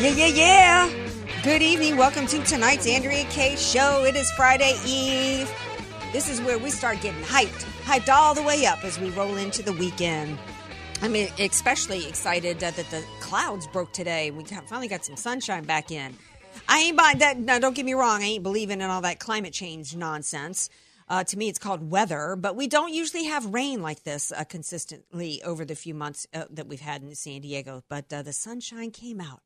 Yeah, yeah, yeah. Good evening. Welcome to tonight's Andrea Kaye show. It is Friday Eve. This is where we start getting hyped, hyped all the way up as we roll into the weekend. I mean, especially excited uh, that the clouds broke today. We finally got some sunshine back in. I ain't buying that. Now, don't get me wrong. I ain't believing in all that climate change nonsense. Uh, to me, it's called weather, but we don't usually have rain like this uh, consistently over the few months uh, that we've had in San Diego. But uh, the sunshine came out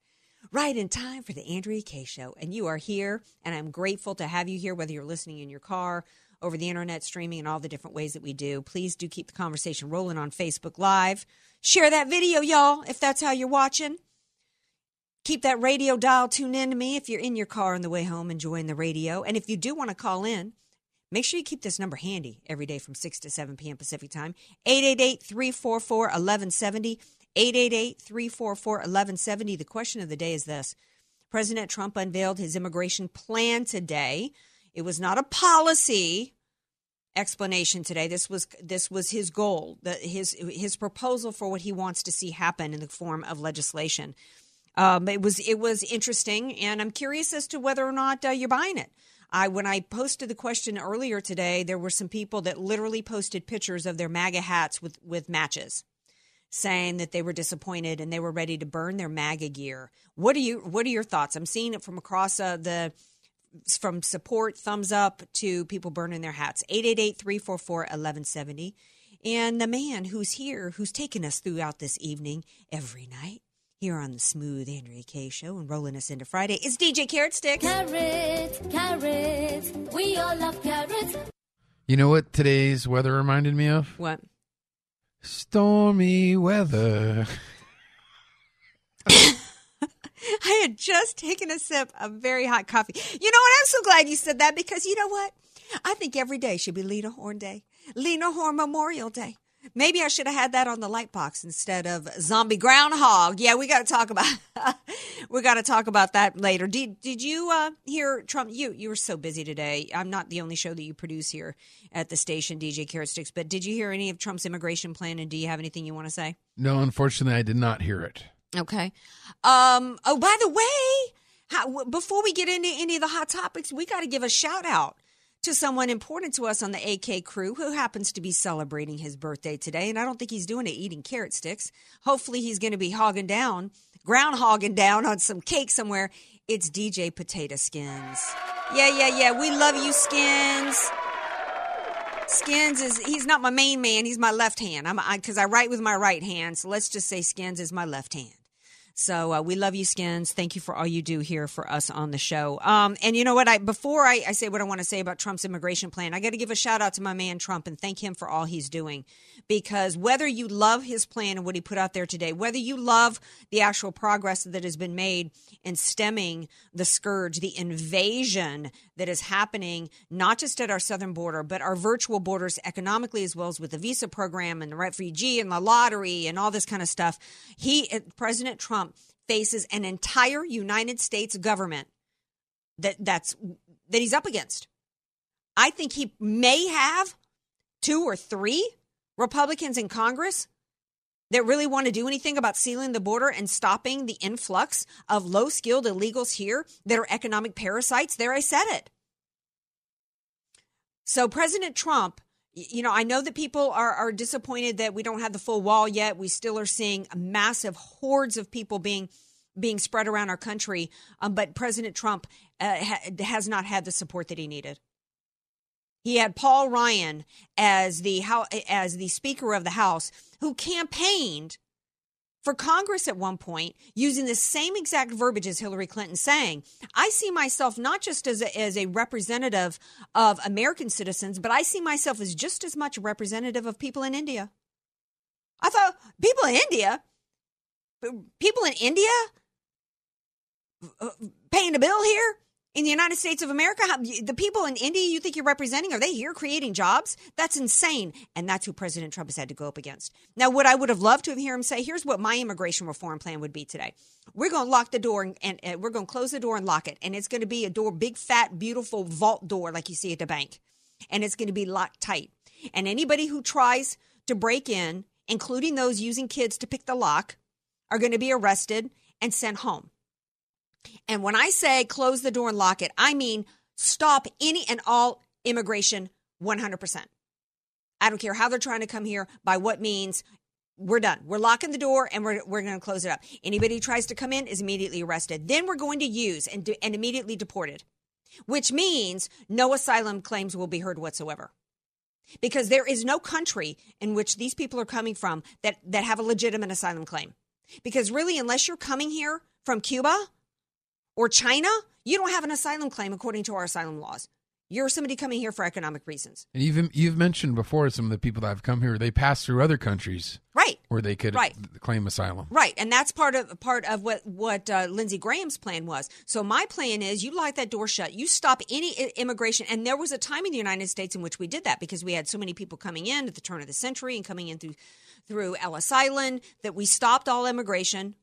right in time for the Andrea Kaye show. And you are here, and I'm grateful to have you here, whether you're listening in your car, over the internet, streaming, and all the different ways that we do. Please do keep the conversation rolling on Facebook Live. Share that video, y'all, if that's how you're watching. Keep that radio dial tuned in to me if you're in your car on the way home enjoying the radio. And if you do want to call in, make sure you keep this number handy every day from 6 to 7 p.m. Pacific time. 888 344 1170. 888 344 1170. The question of the day is this President Trump unveiled his immigration plan today. It was not a policy explanation today. This was this was his goal, the, his his proposal for what he wants to see happen in the form of legislation. Um, it was it was interesting, and I'm curious as to whether or not uh, you're buying it. I when I posted the question earlier today, there were some people that literally posted pictures of their MAGA hats with with matches saying that they were disappointed and they were ready to burn their MAGA gear. What are you? What are your thoughts? I'm seeing it from across uh, the from support, thumbs up to people burning their hats. 888-344-1170. And the man who's here, who's taken us throughout this evening every night here on the Smooth Andrea Kaye Show and rolling us into Friday is DJ Carrot Sticks. Carrots, carrots, we all love carrots. You know what today's weather reminded me of? What? Stormy weather. I had just taken a sip of very hot coffee. You know what? I'm so glad you said that because you know what? I think every day should be Lena Horne Day, Lena Horne Memorial Day. Maybe I should have had that on the light box instead of zombie groundhog. Yeah, we got to talk about we got to talk about that later. Did did you uh, hear Trump? You you were so busy today. I'm not the only show that you produce here at the station, DJ Carrot Sticks. But did you hear any of Trump's immigration plan? And do you have anything you want to say? No, unfortunately, I did not hear it. Okay. Um. Oh, by the way, how, before we get into any of the hot topics, we got to give a shout out to someone important to us on the AK crew who happens to be celebrating his birthday today. And I don't think he's doing it eating carrot sticks. Hopefully, he's going to be hogging down, ground hogging down on some cake somewhere. It's DJ Potato Skins. Yeah, yeah, yeah. We love you, Skins. Skins is he's not my main man. He's my left hand. I'm because I, I write with my right hand. So let's just say Skins is my left hand. So uh, we love you, Skins. Thank you for all you do here for us on the show. Um, and you know what? I before I, I say what I want to say about Trump's immigration plan, I got to give a shout out to my man Trump and thank him for all he's doing. Because whether you love his plan and what he put out there today, whether you love the actual progress that has been made in stemming the scourge, the invasion that is happening not just at our southern border, but our virtual borders economically as well as with the visa program and the refugee and the lottery and all this kind of stuff, he President Trump faces an entire United States government that that's that he's up against. I think he may have two or three Republicans in Congress that really want to do anything about sealing the border and stopping the influx of low skilled illegals here that are economic parasites. There, I said it. So, President Trump, you know, I know that people are, are disappointed that we don't have the full wall yet. We still are seeing massive hordes of people being being spread around our country. Um, but President Trump uh, ha- has not had the support that he needed. He had Paul Ryan as the as the Speaker of the House, who campaigned for Congress at one point using the same exact verbiage as Hillary Clinton, saying, I see myself not just as a, as a representative of American citizens, but I see myself as just as much a representative of people in India. I thought, people in India? People in India Uh, paying a bill here in the United States of America? How, the people in India you think you're representing, are they here creating jobs? That's insane. And that's who President Trump has had to go up against. Now, what I would have loved to have hear him say, here's what my immigration reform plan would be today. We're going to lock the door and, and, and we're going to close the door and lock it. And it's going to be a door, big, fat, beautiful vault door like you see at the bank. And it's going to be locked tight. And anybody who tries to break in, including those using kids to pick the lock, are going to be arrested and sent home. And when I say close the door and lock it, I mean stop any and all immigration 100%. I don't care how they're trying to come here, by what means. We're done. We're locking the door and we're, we're going to close it up. Anybody who tries to come in is immediately arrested. Then we're going to use and, and immediately deported, which means no asylum claims will be heard whatsoever because there is no country in which these people are coming from that, that have a legitimate asylum claim. Because really, unless you're coming here from Cuba or China, you don't have an asylum claim according to our asylum laws. You're somebody coming here for economic reasons. And you've you've mentioned before some of the people that have come here. They pass through other countries, Right. Where they could Right. claim asylum. Right, and that's part of part of what what uh, Lindsey Graham's plan was. So my plan is, you lock that door shut, you stop any immigration, and there was a time in the United States in which we did that because we had so many people coming in at the turn of the century and coming in through through Ellis Island that we stopped all immigration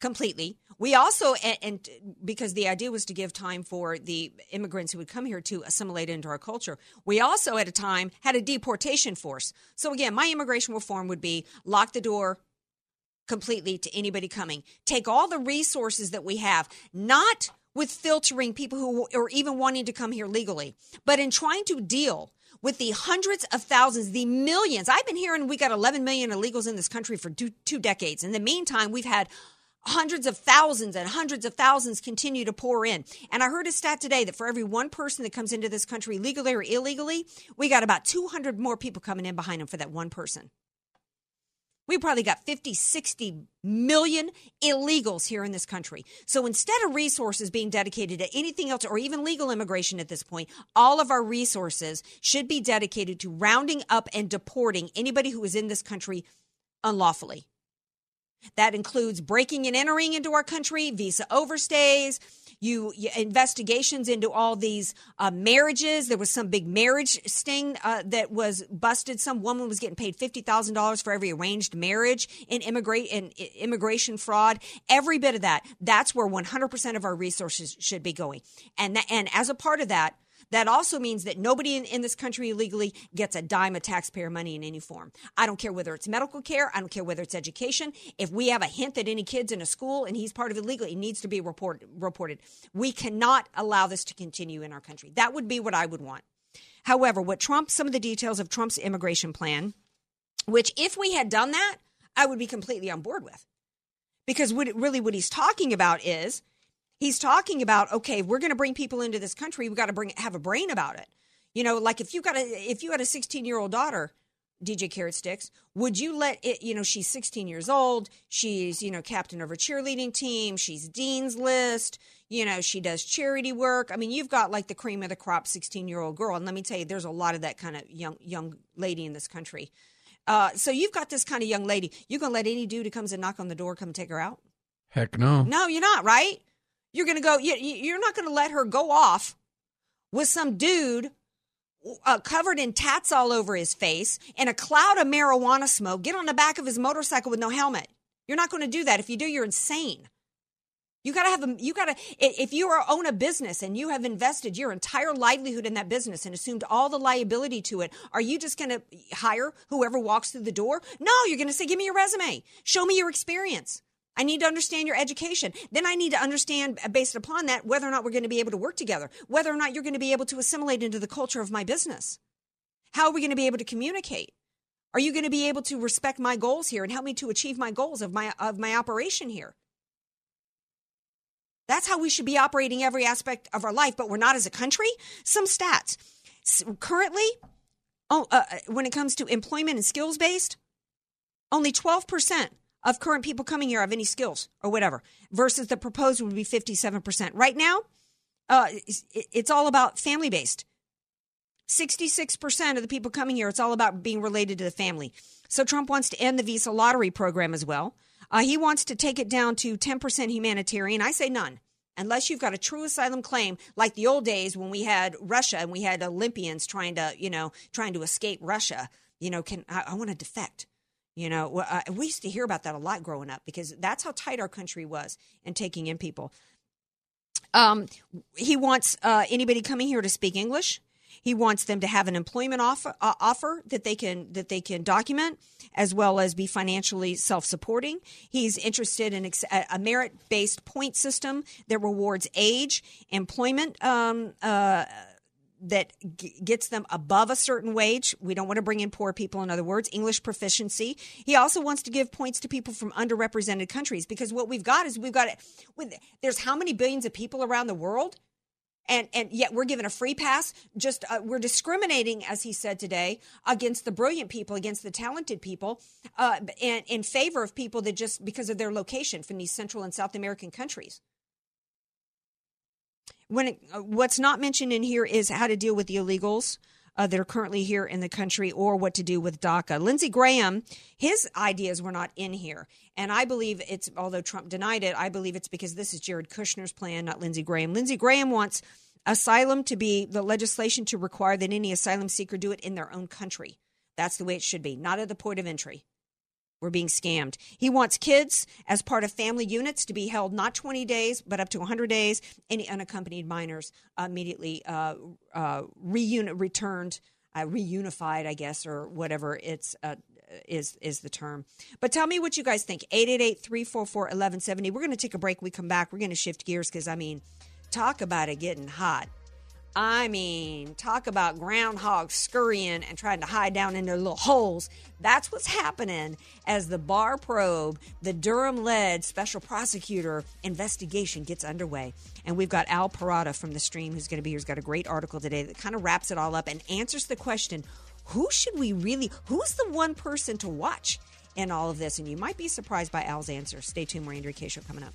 completely. We also, and, and because the idea was to give time for the immigrants who would come here to assimilate into our culture, we also at a time had a deportation force. So again, my immigration reform would be lock the door completely to anybody coming. Take all the resources that we have, not with filtering people who are even wanting to come here legally, but in trying to deal with the hundreds of thousands, the millions. I've been hearing we got 11 million illegals in this country for two, two decades. In the meantime, we've had hundreds of thousands and hundreds of thousands continue to pour in. And I heard a stat today that for every one person that comes into this country legally or illegally, we got about 200 more people coming in behind them for that one person. We probably got 50, 60 million illegals here in this country. So instead of resources being dedicated to anything else or even legal immigration at this point, all of our resources should be dedicated to rounding up and deporting anybody who is in this country unlawfully. That includes breaking and entering into our country, visa overstays, you, you investigations into all these uh, marriages. There was some big marriage sting uh, that was busted. Some woman was getting paid fifty thousand dollars for every arranged marriage in immigrate in immigration fraud. Every bit of that. That's where one hundred percent of our resources should be going. And that, and as a part of that. That also means that nobody in, in this country illegally gets a dime of taxpayer money in any form. I don't care whether it's medical care. I don't care whether it's education. If we have a hint that any kid's in a school and he's part of illegal, it needs to be report, reported. We cannot allow this to continue in our country. That would be what I would want. However, what Trump, some of the details of Trump's immigration plan, which if we had done that, I would be completely on board with. Because what, really what he's talking about is he's talking about okay we're going to bring people into this country we've got to bring have a brain about it. You know like if you got a if you had a 16 year old daughter dj carrot sticks would you let it you know she's 16 years old she's you know captain of her cheerleading team she's dean's list you know she does charity work. I mean you've got like the cream of the crop 16 year old girl and let me tell you there's a lot of that kind of young young lady in this country. Uh, so you've got this kind of young lady. You're gonna let any dude who comes and knock on the door come take her out? Heck no. no, you're not, right? You're going to go, you, you- you're not going to let her go off with some dude uh, covered in tats all over his face and a cloud of marijuana smoke get on the back of his motorcycle with no helmet. You're not going to do that. If you do, you're insane. You gotta have a, you gotta, if you are own a business and you have invested your entire livelihood in that business and assumed all the liability to it, are you just gonna hire whoever walks through the door? No, you're gonna say, give me your resume. Show me your experience. I need to understand your education. Then I need to understand, uh, based upon that, whether or not we're going to be able to work together, whether or not you're going to be able to assimilate into the culture of my business. How are we going to be able to communicate? Are you going to be able to respect my goals here and help me to achieve my goals of my of my operation here? That's how we should be operating every aspect of our life, but we're not as a country. Some stats. Currently, oh, uh, uh, when it comes to employment and skills based, only 12% of current people coming here have any skills or whatever, versus the proposed would be 57%. Right now, uh, it's, all about family based. 66% of the people coming here, it's all about being related to the family. So Trump wants to end the visa lottery program as well. Uh, he wants to take it down to 10% humanitarian. I say none. Unless you've got a true asylum claim, like the old days when we had Russia and we had Olympians trying to, you know, trying to escape Russia. You know, can I, I want to defect? You know, uh, we used to hear about that a lot growing up because that's how tight our country was in taking in people. Um, he wants uh, anybody coming here to speak English. He wants them to have an employment offer, uh, offer that they can that they can document, as well as be financially self supporting. He's interested in ex- a merit based point system that rewards age, employment. Um, uh, that g- gets them above a certain wage. We don't want to bring in poor people, in other words, English proficiency. He also wants to give points to people from underrepresented countries because what we've got is we've got it. There's how many billions of people around the world? and and yet we're given a free pass just uh, we're discriminating as he said today against the brilliant people against the talented people uh, and in favor of people that just because of their location from these central and south american countries when it, uh, what's not mentioned in here is how to deal with the illegals uh, that are currently here in the country or what to do with DACA. Lindsey Graham, his ideas were not in here. And I believe it's, although Trump denied it, I believe it's because this is Jared Kushner's plan, not Lindsey Graham. Lindsey Graham wants asylum to be the legislation to require that any asylum seeker do it in their own country. That's the way it should be, not at the point of entry. We're being scammed. He wants kids as part of family units to be held not 20 days, but up to 100 days. Any unaccompanied minors immediately uh, uh, reuni- returned, uh, reunified, I guess, or whatever it's uh, is is the term. But tell me what you guys think. 888-344-1170. We're going to take a break. We come back. We're going to shift gears because I mean, talk about it getting hot. I mean, talk about groundhogs scurrying and trying to hide down in their little holes. That's what's happening as the Barr probe, the Durham led special prosecutor investigation gets underway. And we've got Al Perrotta from the stream who's going to be here. He's got a great article today that kind of wraps it all up and answers the question who should we really, who's the one person to watch in all of this? And you might be surprised by Al's answer. Stay tuned. More Andrea Kaye Show coming up.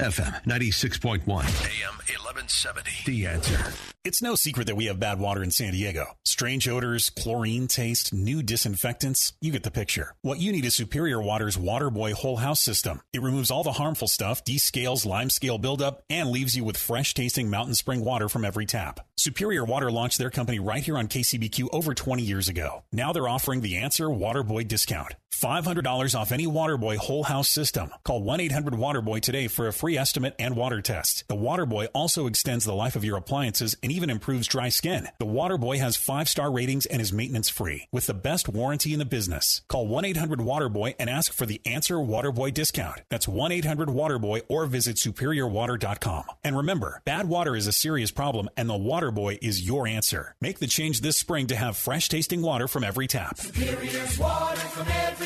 FM 96.1, AM 1170. The answer. It's no secret that we have bad water in San Diego. Strange odors, chlorine taste, new disinfectants. You get the picture. What you need is Superior Water's Waterboy Whole House System. It removes all the harmful stuff, descales limescale buildup, and leaves you with fresh tasting mountain spring water from every tap. Superior Water launched their company right here on KCBQ over 20 years ago. Now they're offering the Answer Waterboy discount. $500 off any Waterboy whole house system. Call 1-800-WATERBOY today for a free estimate and water test. The Waterboy also extends the life of your appliances and even improves dry skin. The Waterboy has 5-star ratings and is maintenance free with the best warranty in the business. Call 1-800-WATERBOY and ask for the Answer Waterboy discount. That's 1-800-WATERBOY or visit superiorwater.com. And remember, bad water is a serious problem and the Waterboy is your answer. Make the change this spring to have fresh tasting water from every tap. Superior's water from every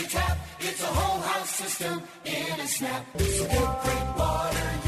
a whole house system in a snap. So good, great water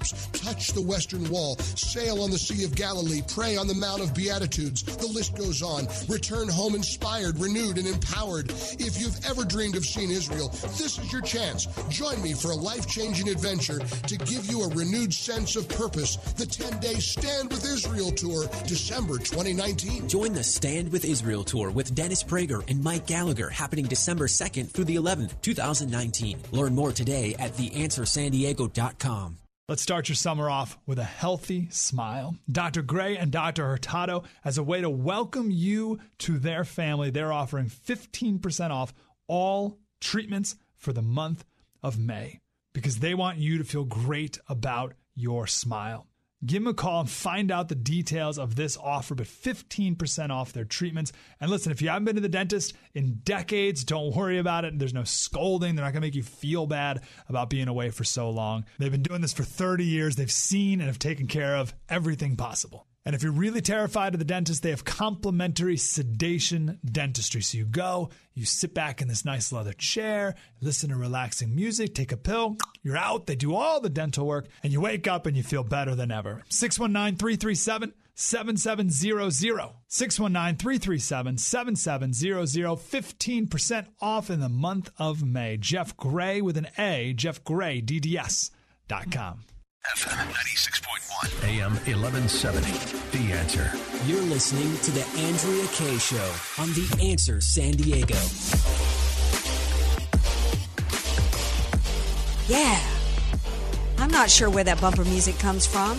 touch the Western Wall, sail on the Sea of Galilee, pray on the Mount of Beatitudes. The list goes on. Return home inspired, renewed, and empowered. If you've ever dreamed of seeing Israel, this is your chance. Join me for a life changing adventure to give you a renewed sense of purpose. The 10 day Stand with Israel tour, December 2019. Join the Stand with Israel tour with Dennis Prager and Mike Gallagher happening December 2nd through the 11th, 2019. Learn more today at theanswersandiego.com. Let's start your summer off with a healthy smile. Dr. Gray and Dr. Hurtado, as a way to welcome you to their family, they're offering 15% off all treatments for the month of May because they want you to feel great about your smile. Give them a call and find out the details of this offer, but 15% off their treatments. And listen, if you haven't been to the dentist in decades, don't worry about it. There's no scolding. They're not going to make you feel bad about being away for so long. They've been doing this for 30 years. They've seen and have taken care of everything possible. And if you're really terrified of the dentist, they have complimentary sedation dentistry. So you go, you sit back in this nice leather chair, listen to relaxing music, take a pill, you're out. They do all the dental work, and you wake up and you feel better than ever. 619 337 7700. 619 337 7700. 15% off in the month of May. Jeff Gray with an A, jeffgraydds.com. FM 96.1, AM 1170. The answer. You're listening to The Andrea Kaye Show on The Answer San Diego. Yeah. I'm not sure where that bumper music comes from,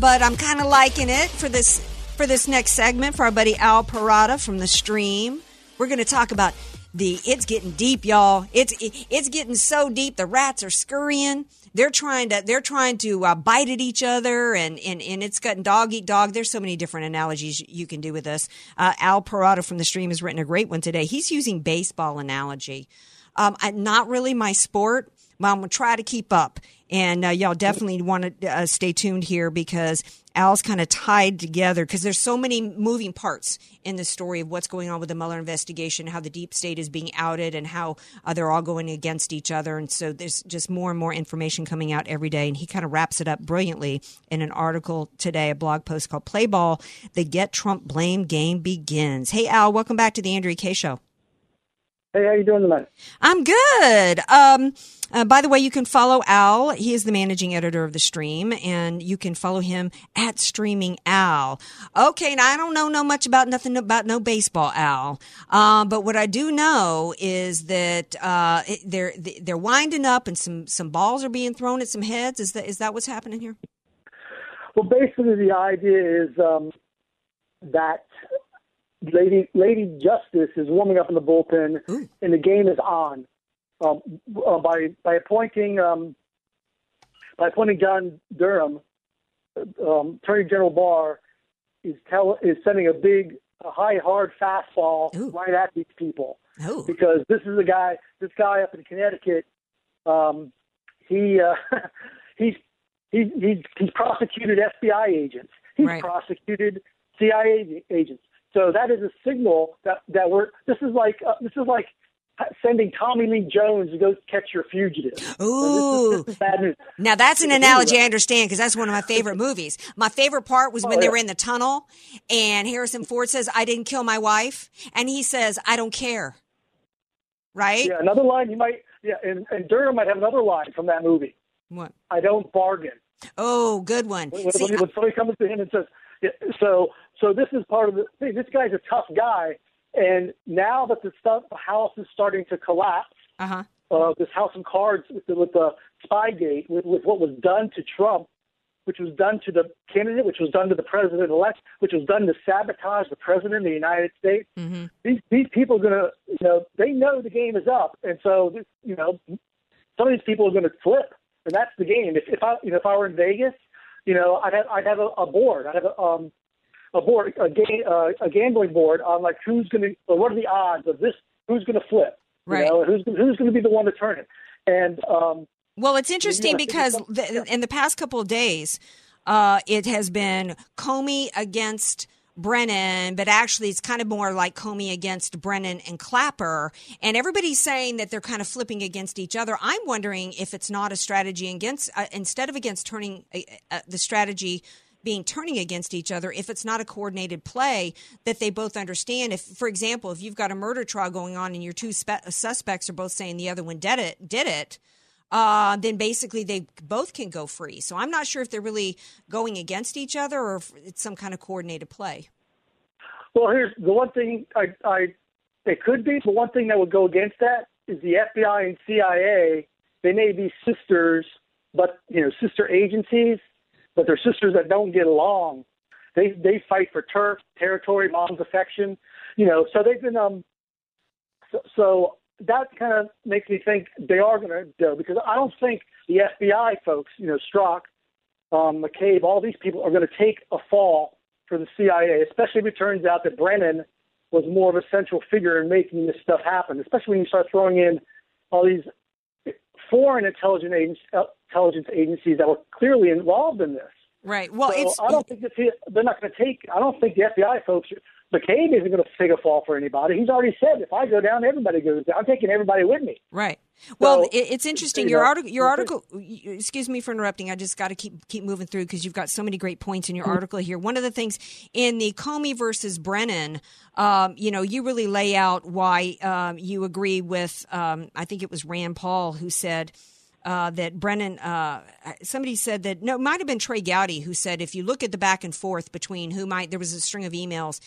but I'm kind of liking it for this for this next segment for our buddy Al Perrotta from the stream. We're going to talk about the it's getting deep, y'all. It's it's getting so deep. The rats are scurrying. They're trying to they're trying to uh, bite at each other, and, and and it's gotten dog eat dog. There's so many different analogies you can do with this. Uh, Al Perrotta from the stream has written a great one today. He's using baseball analogy. Um, I, not really my sport, but I'm gonna try to keep up. And uh, y'all definitely want to uh, stay tuned here because Al's kind of tied together because there's so many moving parts in the story of what's going on with the Mueller investigation, how the deep state is being outed, and how uh, they're all going against each other. And so there's just more and more information coming out every day. And he kind of wraps it up brilliantly in an article today, a blog post called Play Ball The Get Trump Blame Game Begins. Hey, Al, welcome back to the Andrea Kaye Show. Hey, how are you doing tonight? I'm good. Um, uh, by the way, you can follow Al. He is the managing editor of the stream, and you can follow him at Streaming Al. Okay, now I don't know no much about nothing about no baseball, Al. Um, but what I do know is that uh, it, they're they're winding up, and some some balls are being thrown at some heads. Is that is that what's happening here? Well, basically, the idea is um, that Lady Lady Justice is warming up in the bullpen, and the game is on. Um, uh, by by appointing um, by appointing John Durham, um, Attorney General Barr is tell is sending a big, a high hard fastball right at these people Ooh. because this is a guy. This guy up in Connecticut, um, he uh, he's he's he's he's prosecuted FBI agents. He's Right. prosecuted CIA agents. So that is a signal that that we're. This is like uh, this is like sending Tommy Lee Jones to go catch your fugitive. Ooh. So this, is, this is bad news. Now that's an analogy I understand because that's one of my favorite movies. My favorite part was when Oh, they yeah. were in the tunnel and Harrison Ford says, "I didn't kill my wife," and he says, "I don't care." Right? Yeah, another line you might. Yeah, and, and Durham might have another line from that movie. What? I don't bargain. Oh, good one. When, when, See, when somebody comes to him and says, yeah, "So, so this is part of the thing. This guy's a tough guy." And now that the stuff, the house is starting to collapse. Uh-huh. Uh, this house of cards with the, with the Spygate, with, with what was done to Trump, which was done to the candidate, which was done to the president elect, which was done to sabotage the president of the United States. Mm-hmm. These these people are gonna, you know, they know the game is up, and so this, you know, some of these people are gonna flip. and that's the game. If, if I you know if I were in Vegas, you know I'd have I'd have a, a board. I'd have a um a board a game uh, a gambling board on like who's going to or what are the odds of this who's going to flip, you Right. know, who's who's going to be the one to turn it, and um Well, it's interesting because it's- the, in the past couple of days, uh, it has been Comey against Brennan, but actually it's kind of more like Comey against Brennan and Clapper. And everybody's saying that they're kind of flipping against each other. I'm wondering if it's not a strategy against, uh, instead of against turning uh, uh, the strategy being turning against each other if it's not a coordinated play that they both understand if for example if you've got a murder trial going on and your two spe- suspects are both saying the other one did it did it uh, then basically they both can go free. So I'm not sure if they're really going against each other or if it's some kind of coordinated play. Well, here's the one thing I, I could be, but one thing that would go against that is the FBI and CIA. They may be sisters, but you know, sister agencies, but they're sisters that don't get along. They they fight for turf, territory, mom's affection. You know, so they've been um. So, so that kind of makes me think they are going to do because I don't think the FBI folks, you know, Strzok, um, McCabe, all these people are going to take a fall for the CIA, especially if it turns out that Brennan was more of a central figure in making this stuff happen, especially when you start throwing in all these foreign intelligence, agen- uh, intelligence agencies that were clearly involved in this. Right. Well, so it's I don't think the, they're not going to take. I don't think the FBI folks. McCabe isn't going to take a fall for anybody. He's already said if I go down, everybody goes down. I'm taking everybody with me. right. Well, So, it's interesting. you Your know, article. Your article. Excuse me for interrupting. I just got to keep keep moving through because you've got so many great points in your Mm-hmm. article here. One of the things in the Comey versus Brennan, um, you know, you really lay out why um, you agree with. Um, I think it was Rand Paul who said. Uh, that Brennan, uh, somebody said that no, it might have been Trey Gowdy who said if you look at the back and forth between who might, there was a string of emails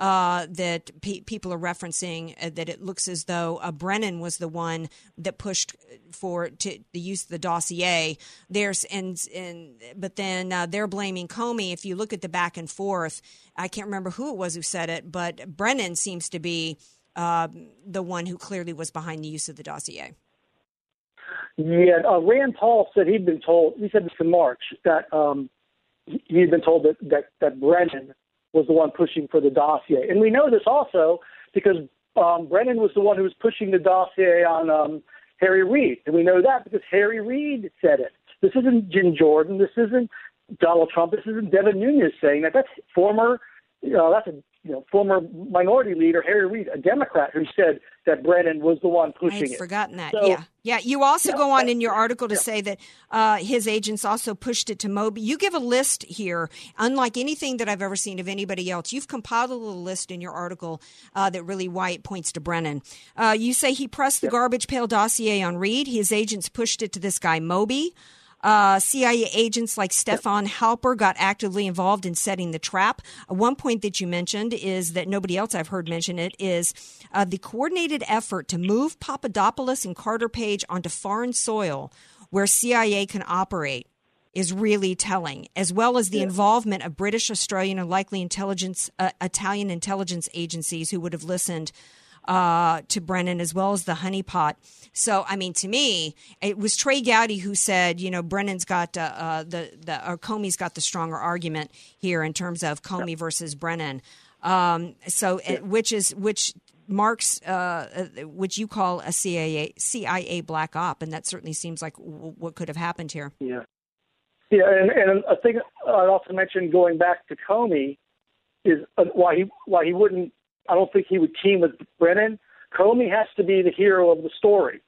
uh, that pe- people are referencing uh, that it looks as though uh, Brennan was the one that pushed for to the use of the dossier. There's and and but then uh, they're blaming Comey. If you look at the back and forth, I can't remember who it was who said it, but Brennan seems to be uh, the one who clearly was behind the use of the dossier. Yeah, uh, Rand Paul said he'd been told. He said this in March that um, he- he'd been told that, that that Brennan was the one pushing for the dossier, and we know this also because um, Brennan was the one who was pushing the dossier on um, Harry Reid, and we know that because Harry Reid said it. This isn't Jim Jordan. This isn't Donald Trump. This isn't Devin Nunes saying that. That's former. You know, that's a you know former minority leader Harry Reid, a Democrat, who said that Brennan was the one pushing it. I'd it. forgotten that. So- yeah, yeah. You also go on in your article to say that uh, his agents also pushed it to Moby. You give a list here, unlike anything that I've ever seen of anybody else. You've compiled a little list in your article uh, that really why it points to Brennan. Uh, you say he pressed the garbage pail dossier on Reid. His agents pushed it to this guy Moby. Uh, CIA agents like Stefan Halper got actively involved in setting the trap. Uh, one point that you mentioned is that nobody else I've heard mention it is uh, the coordinated effort to move Papadopoulos and Carter Page onto foreign soil where CIA can operate is really telling, as well as the involvement of British, Australian, and likely intelligence, uh, Italian intelligence agencies who would have listened uh, to Brennan, as well as the honeypot. So, I mean, to me, it was Trey Gowdy who said, you know, Brennan's got uh, uh, the the or Comey's got the stronger argument here in terms of Comey versus Brennan. Um, so, uh, which is which marks uh, which you call a CIA CIA black op, and that certainly seems like w- what could have happened here. Yeah. Yeah, and, and I think I'd also mention going back to Comey is uh, why he why he wouldn't. I don't think he would team with Brennan. Comey has to be the hero of the story.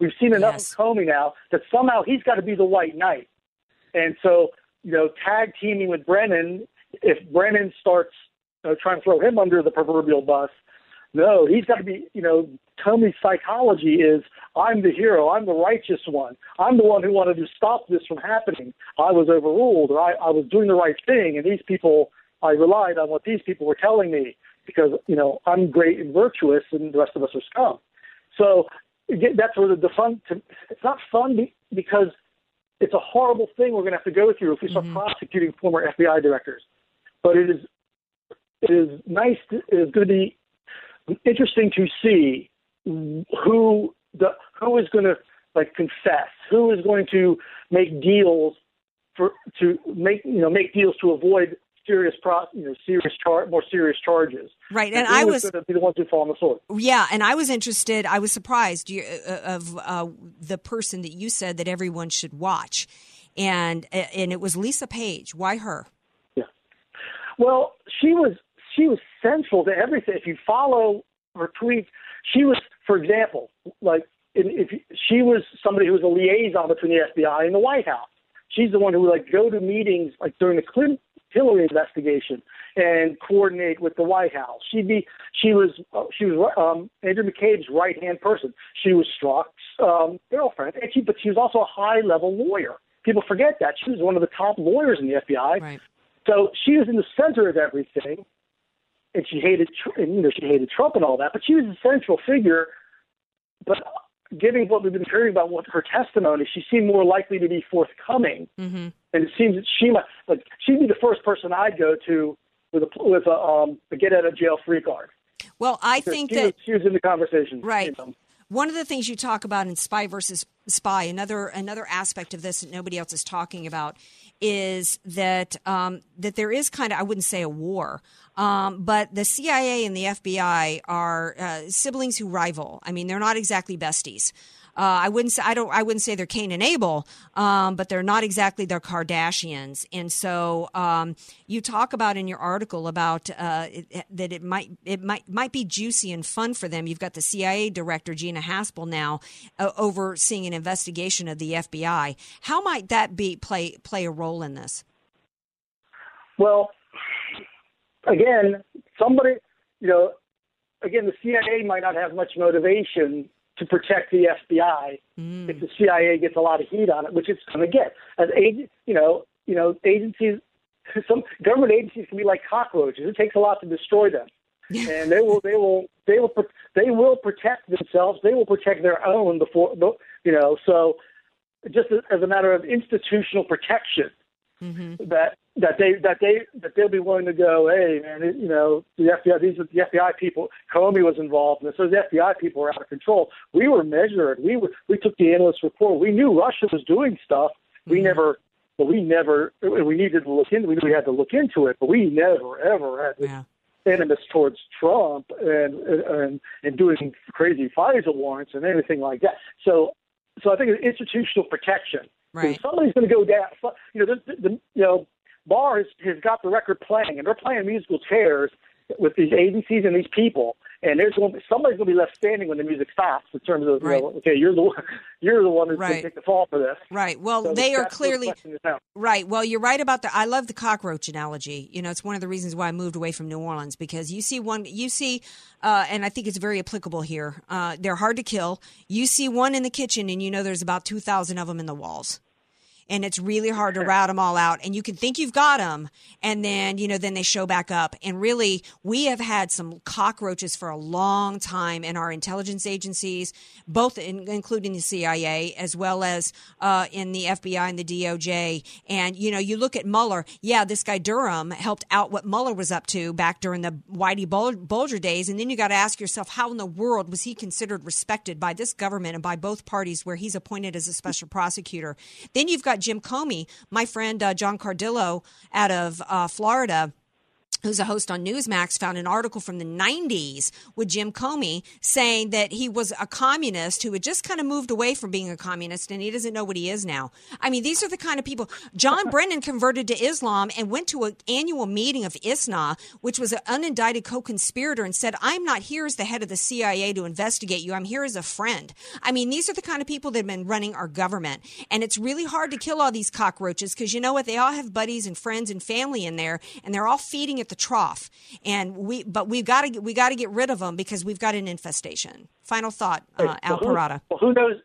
We've seen enough of Comey now that somehow he's got to be the white knight. And so, you know, tag teaming with Brennan, if Brennan starts you know, trying to throw him under the proverbial bus, no, he's got to be, you know, Comey's psychology is I'm the hero, I'm the righteous one, I'm the one who wanted to stop this from happening. I was overruled, or I, I was doing the right thing, and these people, I relied on what these people were telling me because, you know, I'm great and virtuous, and the rest of us are scum. So again, that's where the, the fun, to, it's not fun be, because it's a horrible thing we're going to have to go through if we start mm-hmm. prosecuting former FBI directors. But it is, it is nice, to, it is going to be interesting to see who the who is going to like confess? Who is going to make deals for to make you know make deals to avoid serious pro you know serious char- more serious charges? Right, and who I was- going to be the ones who fall on the sword. Yeah, and I was interested. I was surprised you, uh, of uh, the person that you said that everyone should watch, and uh, and it was Lisa Page. Why her? Yeah. Well, she was she was central to everything. If you follow her tweets, she was, for example, like in, if she was somebody who was a liaison between the FBI and the White House. She's the one who would like go to meetings like during the Clinton Hillary investigation and coordinate with the White House. She'd be she was uh, she was um, Andrew McCabe's right hand person. She was Strzok's um, girlfriend, and she but she was also a high level lawyer. People forget that she was one of the top lawyers in the FBI. Right. So she was in the center of everything, and she hated, and, you know, she hated Trump and all that. But she was a central figure. But given what we've been hearing about what her testimony, she seemed more likely to be forthcoming. Mm-hmm. And it seems that she might, like, she'd be the first person I'd go to with a with a um a get out of jail free card. Well, I think she that was, she was in the conversation, Right. you know. One of the things you talk about in Spy versus Spy, another another aspect of this that nobody else is talking about, is that um, that there is kind of I wouldn't say a war, um, but the CIA and the FBI are uh, siblings who rival. I mean, they're not exactly besties. Uh, I wouldn't say I don't I wouldn't say they're Cain and Abel, um, but they're not exactly they're Kardashians. And so um, you talk about in your article about uh, it, that it might it might might be juicy and fun for them. You've got the CIA director Gina Haspel now uh, overseeing an investigation of the FBI. How might that be play play a role in this? Well, again, somebody, you know, again, the CIA might not have much motivation to protect the FBI hmm. if the CIA gets a lot of heat on it, which it's going to get. As agent, you know, you know, agencies, some government agencies can be like cockroaches. It takes a lot to destroy them, and they will, they will, they will, they will protect themselves. They will protect their own before, you know. So, just as- as a matter of institutional protection, mm-hmm. that that they that they that they'll be willing to go, hey man, it, you know the FBI these are the FBI people. Comey was involved in this, so the FBI people were out of control. We were measured. We were we took the analyst report. We knew Russia was doing stuff. We mm-hmm. never, but we never. We needed to look into. We knew we had to look into it, but we never ever had this animus towards Trump and and and doing crazy FISA warrants and anything like that. So so I think it's institutional protection. Right. Somebody's going to go down, you know, the, the, you know, Barr has, has got the record playing, and they're playing musical chairs with these agencies and these people. And there's going to somebody's going to be left standing when the music stops. In terms of, you Right. know, okay, you're the one, you're the one who's going Right. to take the fall for this. Right. Well, So they are that's where the clearly question is now. right. Well, you're right about the. I love the cockroach analogy. You know, it's one of the reasons why I moved away from New Orleans because you see one, you see, uh, and I think it's very applicable here. Uh, they're hard to kill. You see one in the kitchen, and you know there's about two thousand of them in the walls. And it's really hard to route them all out. And you can think you've got them, and then you know, then they show back up. And really, we have had some cockroaches for a long time in our intelligence agencies, both in, including the CIA as well as uh, in the FBI and the DOJ. And you know, you look at Mueller. Yeah, this guy Durham helped out what Mueller was up to back during the Whitey Bul- Bulger days. And then you got to ask yourself, how in the world was he considered respected by this government and by both parties, where he's appointed as a special prosecutor? Then you've got Jim Comey, my friend uh, John Cardillo out of uh, Florida who's a host on Newsmax, found an article from the 90s with Jim Comey saying that he was a communist who had just kind of moved away from being a communist and he doesn't know what he is now. I mean, these are the kind of people. John Brennan converted to Islam and went to an annual meeting of ISNA, which was an unindicted co conspirator, and said, I'm not here as the head of the CIA to investigate you. I'm here as a friend. I mean, these are the kind of people that have been running our government. And it's really hard to kill all these cockroaches because you know what? They all have buddies and friends and family in there, and they're all feeding at the trough. And we, but we've got to we got to get rid of them because we've got an infestation. Final thought, uh, Al Well, who- Perrotta. Well, who knows?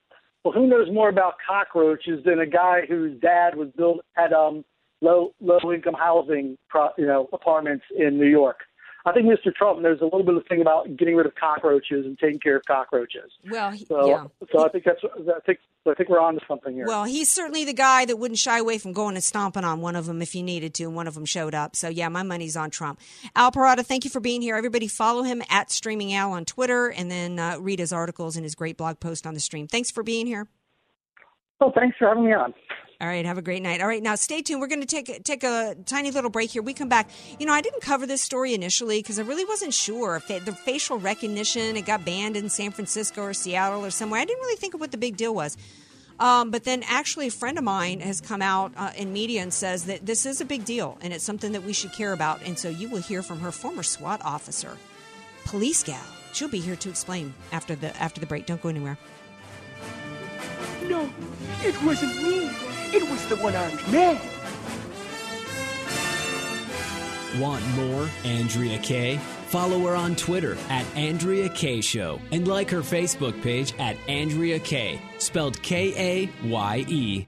Well, who knows more about cockroaches than a guy whose dad was built at um low low income housing, pro, you know, apartments in New York. I think Mr. Trump knows a little bit of thing about getting rid of cockroaches and taking care of cockroaches. Well, he- So, yeah. so I think that's I think I think we're on to something here. Well, he's certainly the guy that wouldn't shy away from going and stomping on one of them if he needed to, and one of them showed up. So, yeah, my money's on Trump. Al Perrotta, thank you for being here. Everybody follow him at Streaming Al on Twitter, and then uh, read his articles and his great blog post on the stream. Thanks for being here. Oh, thanks for having me on. All right, have a great night. All right, now stay tuned. We're going to take take a tiny little break here. We come back. You know, I didn't cover this story initially because I really wasn't sure if the facial recognition it got banned in San Francisco or Seattle or somewhere. I didn't really think of what the big deal was. Um, but then, actually, a friend of mine has come out uh, in media and says that this is a big deal and it's something that we should care about. And so, you will hear from her former SWAT officer, police gal. She'll be here to explain after the after the break. Don't go anywhere. No, it wasn't me. It was the one armed man. Want more Andrea Kaye? Follow her on Twitter at Andrea Kaye Show and like her Facebook page at Andrea Kaye, spelled K A Y E.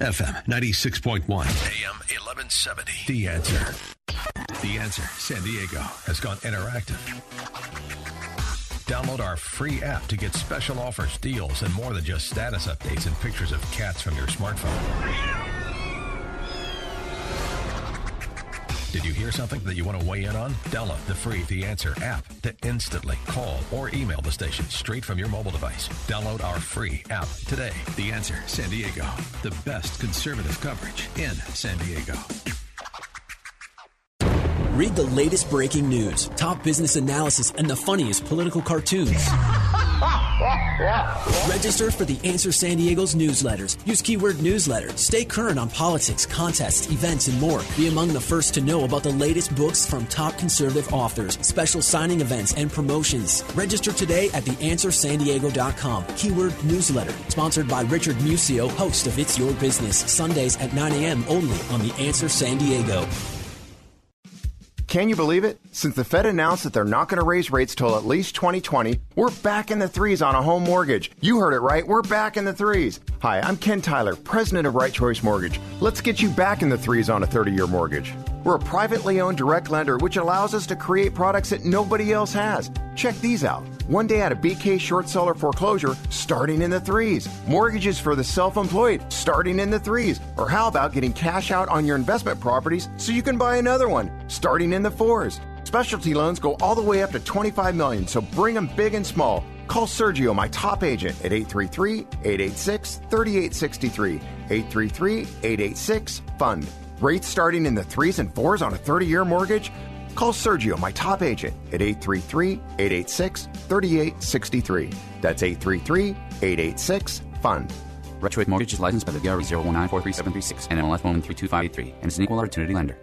FM 96.1, AM 1170. The answer. The answer San Diego has gone interactive. Download our free app to get special offers, deals, and more than just status updates and pictures of cats from your smartphone. Did you hear something that you want to weigh in on? Download the free The Answer app to instantly call or email the station straight from your mobile device. Download our free app today. The Answer San Diego, the best conservative coverage in San Diego. Read the latest breaking news, top business analysis, and the funniest political cartoons. Register for the Answer San Diego's newsletters. Use keyword newsletter. Stay current on politics, contests, events, and more. Be among the first to know about the latest books from top conservative authors, special signing events, and promotions. Register today at theanswersandiego.com. Keyword newsletter. Sponsored by Richard Musio, host of It's Your Business. Sundays at 9 a.m. only on The Answer San Diego. Can you believe it? Since the Fed announced that they're not going to raise rates till at least 2020, we're back in the threes on a home mortgage. You heard it right. We're back in the threes. Hi, I'm Ken Tyler, president of Right Choice Mortgage. Let's get you back in the threes on a 30 year mortgage. We're a privately owned direct lender, which allows us to create products that nobody else has. Check these out. One day at a BK short seller foreclosure, starting in the threes. Mortgages for the self employed, starting in the threes. Or how about getting cash out on your investment properties so you can buy another one, starting in the fours? Specialty loans go all the way up to 25 million, so bring them big and small. Call Sergio, my top agent, at 833 886 3863. 833 886 FUND. Rates starting in the threes and fours on a 30 year mortgage? Call Sergio, my top agent, at 833 886 3863. That's 833 886 FUND. Right Choice Mortgage is licensed by the DRE 019433736 and NMLS 13253 and is an equal opportunity lender.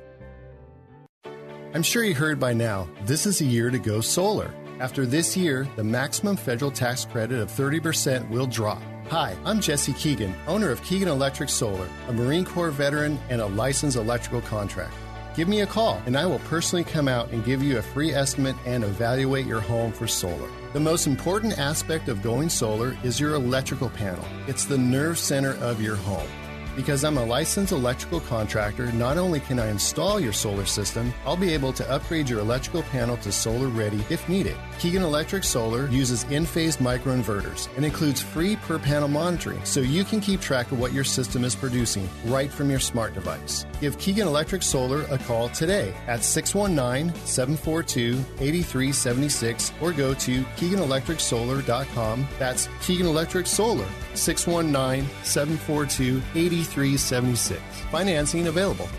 I'm sure you heard by now, this is a year to go solar. After this year, the maximum federal tax credit of 30% will drop. Hi, I'm Jesse Keegan, owner of Keegan Electric Solar, a Marine Corps veteran and a licensed electrical contractor. Give me a call and I will personally come out and give you a free estimate and evaluate your home for solar. The most important aspect of going solar is your electrical panel. It's the nerve center of your home. Because I'm a licensed electrical contractor, not only can I install your solar system, I'll be able to upgrade your electrical panel to solar ready if needed. Keegan Electric Solar uses Enphase microinverters and includes free per panel monitoring so you can keep track of what your system is producing right from your smart device. Give Keegan Electric Solar a call today at 619 742 8376 or go to KeeganElectricSolar.com. That's Keegan Electric Solar, 619 742 8376. Financing available.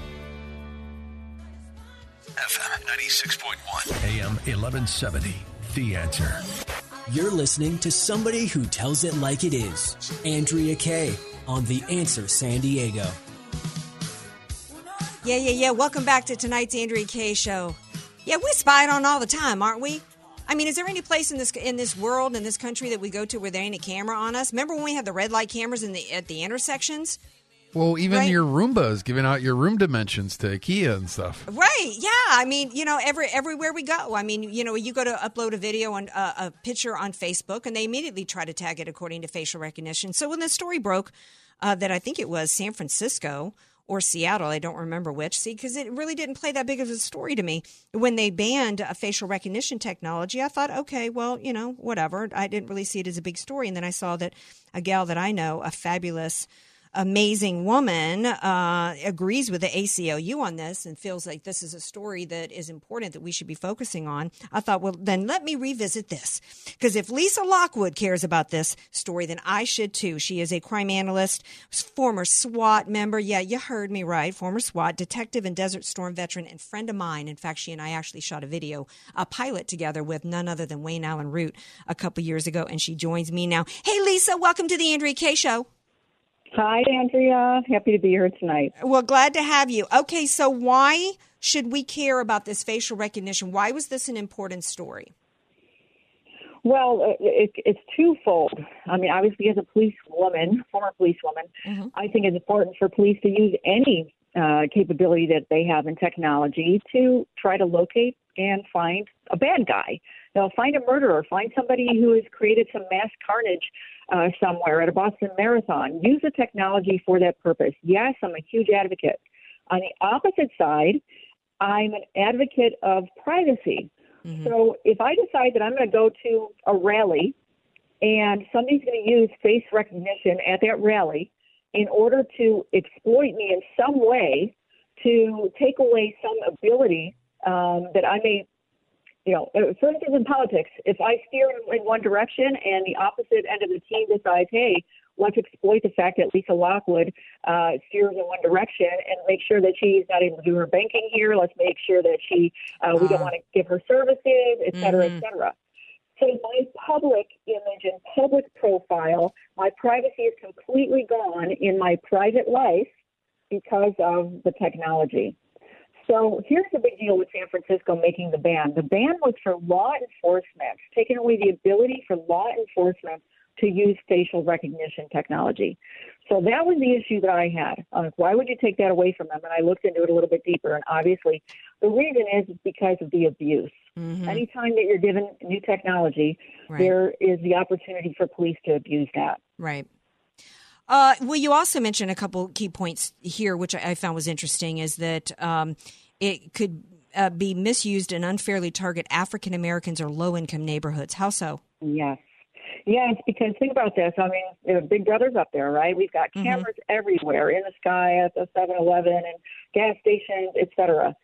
FM 96.1, AM 1170. The answer. You're listening to somebody who tells it like it is. Andrea Kaye on The Answer San Diego. Yeah, yeah, yeah. Welcome back to tonight's Andrea Kaye show. Yeah, we spy on all the time, aren't we? I mean, is there any place in this in this world in this country that we go to where there ain't a camera on us? Remember when we had the red light cameras in the at the intersections? Well, even Right. your Roomba is giving out your room dimensions to IKEA and stuff. Right. Yeah. I mean, you know, every everywhere we go. I mean, you know, you go to upload a video on uh, a picture on Facebook, and they immediately try to tag it according to facial recognition. So when the story broke, uh, that I think it was San Francisco or Seattle, I don't remember which. See, because it really didn't play that big of a story to me when they banned a facial recognition technology. I thought, okay, well, you know, whatever. I didn't really see it as a big story, and then I saw that a gal that I know, a fabulous amazing woman uh, agrees with the ACLU on this and feels like this is a story that is important that we should be focusing on. I thought, well, then let me revisit this. Because if Lisa Lockwood cares about this story, then I should too. She is a crime analyst, former SWAT member. Yeah, you heard me right. Former SWAT, detective and Desert Storm veteran, and friend of mine. In fact, she and I actually shot a video, a pilot together with none other than Wayne Allyn Root a couple years ago, and she joins me now. Hey, Lisa, welcome to the Andrea Kaye Show. Hi, Andrea. Happy to be here tonight. Well, glad to have you. Okay, so why should we care about this facial recognition? Why was this an important story? Well, uh, it, it's twofold. I mean, obviously, as a police woman, former police woman, Mm-hmm. I think it's important for police to use any uh, capability that they have in technology to try to locate and find a bad guy. Know, find a murderer, find somebody who has created some mass carnage uh, somewhere at a Boston Marathon. Use the technology for that purpose. Yes, I'm a huge advocate. On the opposite side, I'm an advocate of privacy. So if I decide that I'm going to go to a rally and somebody's going to use face recognition at that rally in order to exploit me in some way to take away some ability um, that I may, you know, uh, for instance, in politics, if I steer in, in one direction and the opposite end of the team decides, hey, let's exploit the fact that Lisa Lockwood uh, steers in one direction and make sure that she's not able to do her banking here. Let's make sure that she, uh, we don't want to give her services, et cetera, et cetera. So my public image and public profile, my privacy is completely gone in my private life because of the technology. So here's the big deal with San Francisco making the ban. The ban was for law enforcement, taking away the ability for law enforcement to use facial recognition technology. So that was the issue that I had. Uh, why would you take that away from them? And I looked into it a little bit deeper, and obviously the reason is because of the abuse. Anytime that you're given new technology, Right. there is the opportunity for police to abuse that. Right. Uh, well, you also mentioned a couple key points here, which I I found was interesting, is that um, it could uh, be misused and unfairly target African Americans or low income neighborhoods. How so? Yes. Yes, because think about this. I mean, you know, Big Brother's up there, right? We've got Mm-hmm. cameras everywhere in the sky at the 7-Eleven and gas stations, et cetera.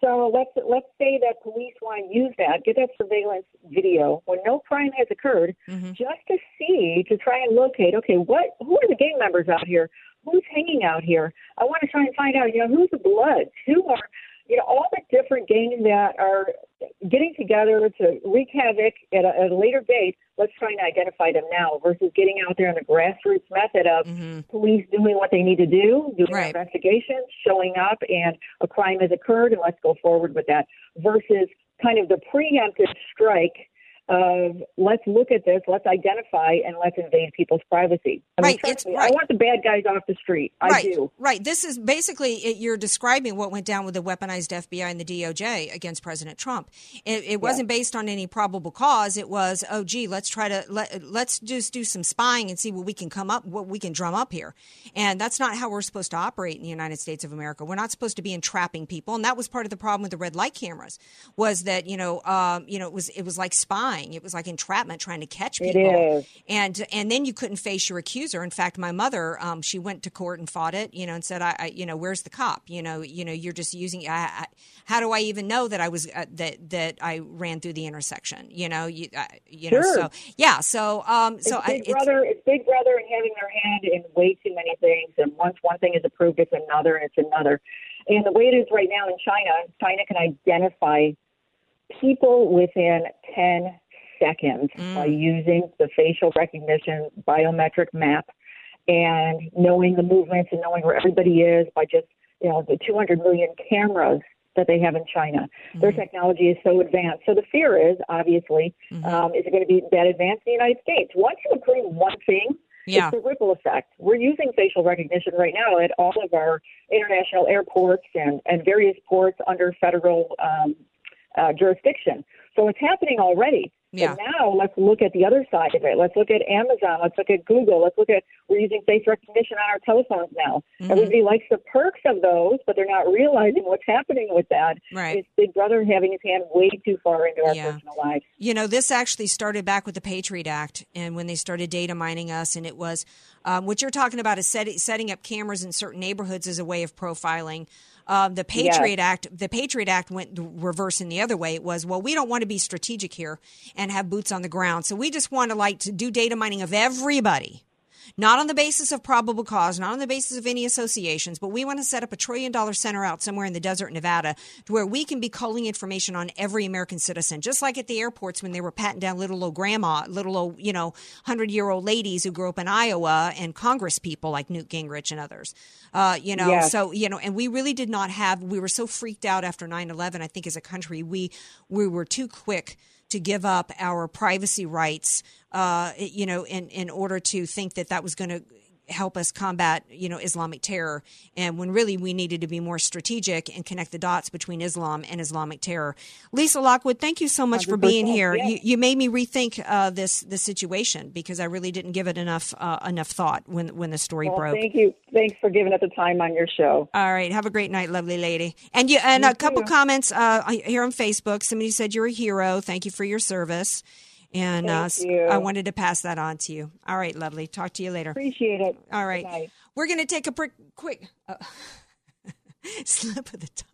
So let's let's say that police want to use that, get that surveillance video when no crime has occurred, Mm-hmm. just to see, to try and locate. Okay, what who are the gang members out here? Who's hanging out here? I want to try and find out. You know, who's the Bloods? Who are you know all the different gangs that are getting together to wreak havoc at a, at a later date. Let's try and identify them now versus getting out there in the grassroots method of mhm police doing what they need to do, doing Right. investigations, showing up, and a crime has occurred, and let's go forward with that. Versus kind of the preemptive strike of let's look at this, let's identify, and let's invade people's privacy. I Right, it's- me, right. I want the bad guys off the street. I right, do. right. This is basically it, you're describing what went down with the weaponized FBI and the DOJ against President Trump. It, it wasn't based on any probable cause. It was, oh, gee, let's try to let let's just do some spying and see what we can come up, what we can drum up here. And that's not how we're supposed to operate in the United States of America. We're not supposed to be entrapping people, and that was part of the problem with the red light cameras. Was that you know, um, you know, it was it was like spying. It was like entrapment, trying to catch people is. and and then you couldn't face your accuser. In fact, my mother, um, she went to court and fought it, you know, and said, I, I you know, where's the cop? You know, you know, you're just using. I, I, how do I even know that I was uh, that that I ran through the intersection? You know, you uh, you know, Sure. so yeah, so um, so it's I, Big it's, Brother. It's Big Brother and having their hand in way too many things. And once one thing is approved, it's another, and it's another. And the way it is right now in China, China can identify people within ten seconds by using the facial recognition biometric map. and knowing the movements and knowing where everybody is by just you know the 200 million cameras that they have in China. Mm-hmm. Their technology is so advanced. So the fear is obviously, mm-hmm. um, is it going to be that advanced in the United States? Once you approve one thing, yeah. it's the ripple effect. We're using facial recognition right now at all of our international airports and, and various ports under federal um, uh, jurisdiction. So it's happening already. Yeah. But now let's look at the other side of it. Let's look at Amazon. Let's look at Google. Let's look at we're using face recognition on our telephones now. Mm-hmm. Everybody likes the perks of those, but they're not realizing what's happening with that. Right. It's Big Brother having his hand way too far into our Yeah. personal lives. You know, this actually started back with the Patriot Act, and when they started data mining us, and it was um, what you're talking about is set, setting up cameras in certain neighborhoods as a way of profiling. Um, the Patriot Yes. Act, the Patriot Act went the reverse in the other way. It was, well, we don't want to be strategic here and have boots on the ground, so we just want to like to do data mining of everybody. Not on the basis of probable cause, not on the basis of any associations, but we want to set up a trillion dollar center out somewhere in the desert, Nevada, to where we can be culling information on every American citizen. Just like at the airports when they were patting down little old grandma, little old, you know, hundred year old ladies who grew up in Iowa and Congress people like Newt Gingrich and others. Uh, you know, Yes. so, you know, and we really did not have, we were so freaked out after 9 11, I think as a country, we, we were too quick to give up our privacy rights, uh, you know, in, in order to think that that was going to help us combat, you know, Islamic terror. And when really we needed to be more strategic and connect the dots between Islam and Islamic terror. Lisa Lockwood, thank you so much for being here. yeah. You, you made me rethink uh, this this situation because I really didn't give it enough uh, enough thought when when the story Well, broke. thank you. Thanks for giving us the time on your show. All right. Have a great night, lovely lady. And you and You a couple too. comments uh, here on Facebook. Somebody said you're a hero. Thank you for your service. And uh. I wanted to pass that on to you. All right, lovely. Talk to you later. Appreciate it. All right. Night. We're going to take a quick, quick uh, slip of the tongue.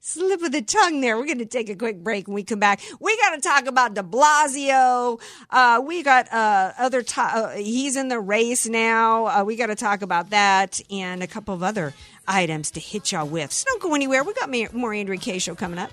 Slip of the tongue there. We're going to take a quick break when we come back. We got to talk about de Blasio. Uh, we got uh, other, to- uh, he's in the race now. Uh, we got to talk about that and a couple of other items to hit y'all with. So don't go anywhere. We got more, more Andrea Kaye show coming up.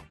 now.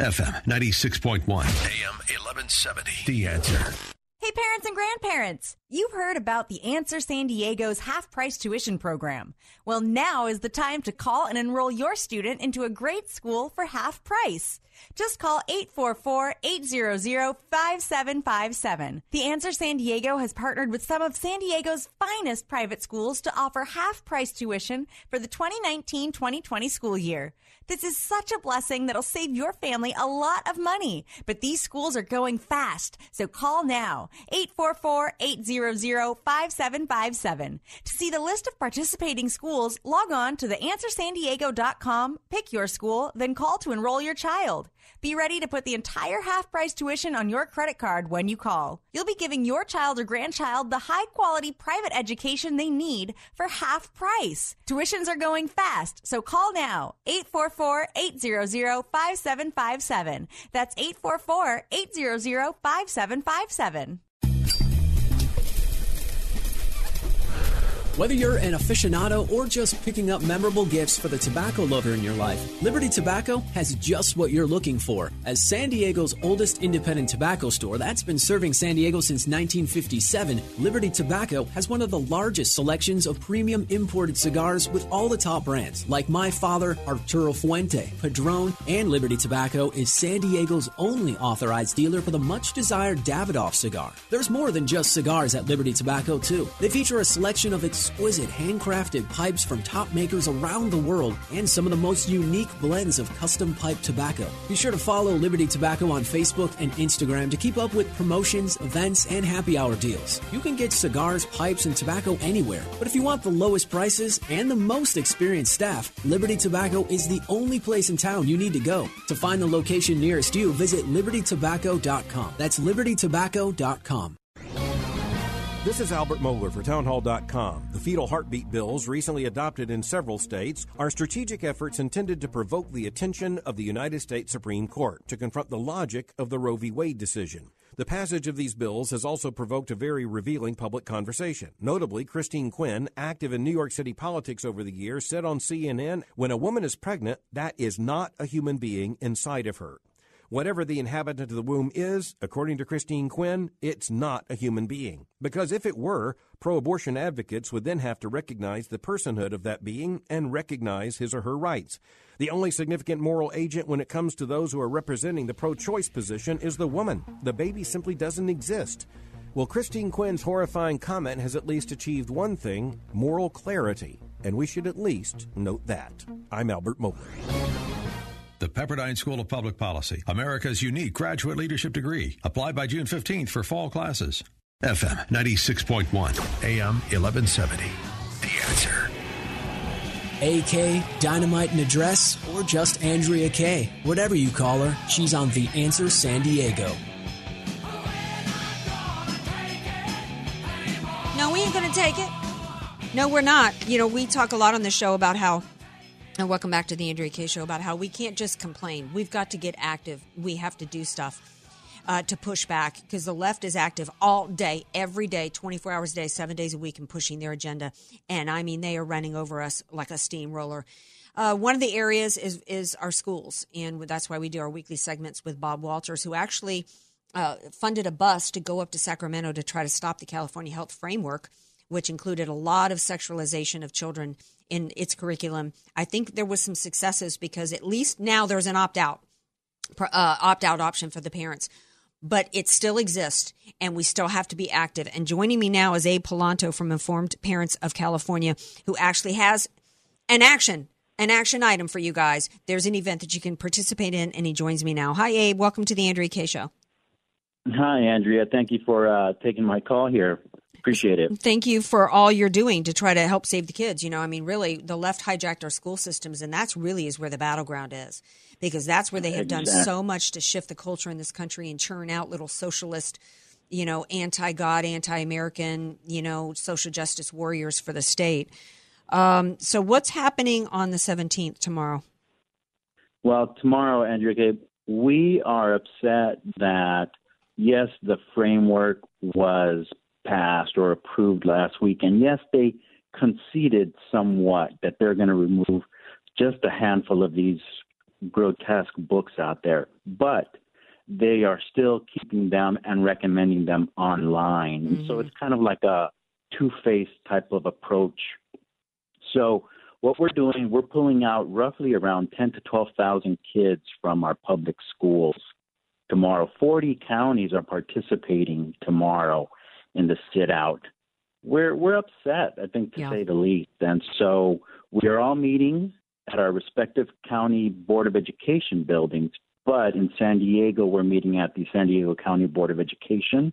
FM 96.1, AM 1170. The answer. Hey, parents and grandparents! You've heard about the Answer San Diego's half price tuition program. Well, now is the time to call and enroll your student into a great school for half price. Just call 844-800-5757. The Answer San Diego has partnered with some of San Diego's finest private schools to offer half price tuition for the 2019-2020 school year. This is such a blessing that'll save your family a lot of money. But these schools are going fast, so call now. 844-800-5757. To see the list of participating schools, log on to theanswersandiego.com, pick your school, then call to enroll your child. Be ready to put the entire half price tuition on your credit card when you call. You'll be giving your child or grandchild the high quality private education they need for half price. Tuitions are going fast, so call now. 844-800-5757. That's 844-800-5757. Whether you're an aficionado or just picking up memorable gifts for the tobacco lover in your life, Liberty Tobacco has just what you're looking for. As San Diego's oldest independent tobacco store that's been serving San Diego since 1957, Liberty Tobacco has one of the largest selections of premium imported cigars with all the top brands like My Father, Arturo Fuente, Padron, and Liberty Tobacco is San Diego's only authorized dealer for the much desired Davidoff cigar. There's more than just cigars at Liberty Tobacco, too. They feature a selection of exquisite handcrafted pipes from top makers around the world and some of the most unique blends of custom pipe tobacco. Be sure to follow Liberty Tobacco on Facebook and Instagram to keep up with promotions, events, and happy hour deals. You can get cigars, pipes, and tobacco anywhere, but if you want the lowest prices and the most experienced staff, Liberty Tobacco is the only place in town you need to go. To find the location nearest you, visit libertytobacco.com. That's libertytobacco.com. This is Albert Mohler for Townhall.com. The fetal heartbeat bills, recently adopted in several states, are strategic efforts intended to provoke the attention of the United States Supreme Court to confront the logic of the Roe v. Wade decision. The passage of these bills has also provoked a very revealing public conversation. Notably, Christine Quinn, active in New York City politics over the years, said on CNN, When a woman is pregnant, that is not a human being inside of her. Whatever the inhabitant of the womb is, according to Christine Quinn, it's not a human being. Because if it were, pro abortion advocates would then have to recognize the personhood of that being and recognize his or her rights. The only significant moral agent when it comes to those who are representing the pro choice position is the woman. The baby simply doesn't exist. Well, Christine Quinn's horrifying comment has at least achieved one thing moral clarity, and we should at least note that. I'm Albert Mohler. The Pepperdine School of Public Policy, America's unique graduate leadership degree. Apply by June 15th for fall classes. FM 96.1, AM 1170. The answer. AK, Dynamite and Address, or just Andrea Kaye. Whatever you call her, she's on The Answer San Diego. No, we ain't going to take it. No, we're not. You know, we talk a lot on the show about how, and welcome back to the Andrea Kaye show, about how we can't just complain. We've got to get active. We have to do stuff uh, to push back because the left is active all day, every day, 24 hours a day, seven days a week, and pushing their agenda. And I mean, they are running over us like a steamroller. Uh, one of the areas is is our schools, and that's why we do our weekly segments with Bob Walters, who actually uh, funded a bus to go up to Sacramento to try to stop the California Health Framework, which included a lot of sexualization of children in its curriculum. I think there was some successes because at least now there's an opt out uh, opt out option for the parents. But it still exists, and we still have to be active. And joining me now is Abe Polanto from Informed Parents of California, who actually has an action an action item for you guys. There's an event that you can participate in, and he joins me now. Hi, Abe. Welcome to the Andrea Kaye Show. Hi, Andrea. Thank you for uh, taking my call here. Appreciate it. Thank you for all you're doing to try to help save the kids. You know, I mean, really, the left hijacked our school systems, and that's really is where the battleground is, because that's where they have Exactly. done so much to shift the culture in this country and churn out little socialist, you know, anti-God, anti-American, you know, social justice warriors for the state. Um, so, what's happening on the 17th tomorrow? Well, tomorrow, Andrea, Gabe, we are upset that, yes, the framework was passed or approved last week. And yes, they conceded somewhat that they're going to remove just a handful of these grotesque books out there. But they are still keeping them and recommending them online. And so mm. it's kind of like a two faced type of approach. So what we're doing, we're pulling out roughly around 10 to 12,000 kids from our public schools tomorrow. 40 counties are participating tomorrow in the sit out. We're we're upset, I think, to Yeah. say the least. And so we are all meeting at our respective county board of education buildings. But in San Diego, we're meeting at the San Diego County Board of Education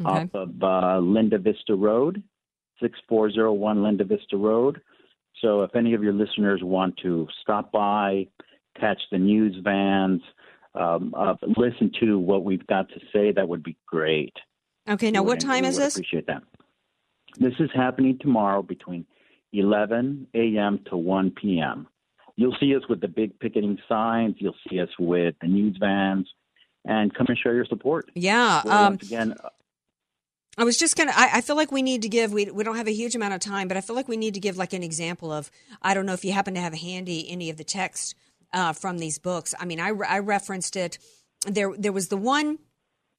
Okay. off of uh, Linda Vista Road, 6401 Linda Vista Road. So if any of your listeners want to stop by, catch the news vans, um, uh, listen to what we've got to say, that would be great. Okay, now what time is this? Appreciate that. This is happening tomorrow between 11 a.m. to 1 p.m. You'll see us with the big picketing signs. You'll see us with the news vans, and come and show your support. Yeah. We're Um, once again, uh, I was just gonna. I, I feel like we need to give. We we don't have a huge amount of time, but I feel like we need to give like an example of. I don't know if you happen to have handy any of the text uh, from these books. I mean, I, I referenced it. There there was the one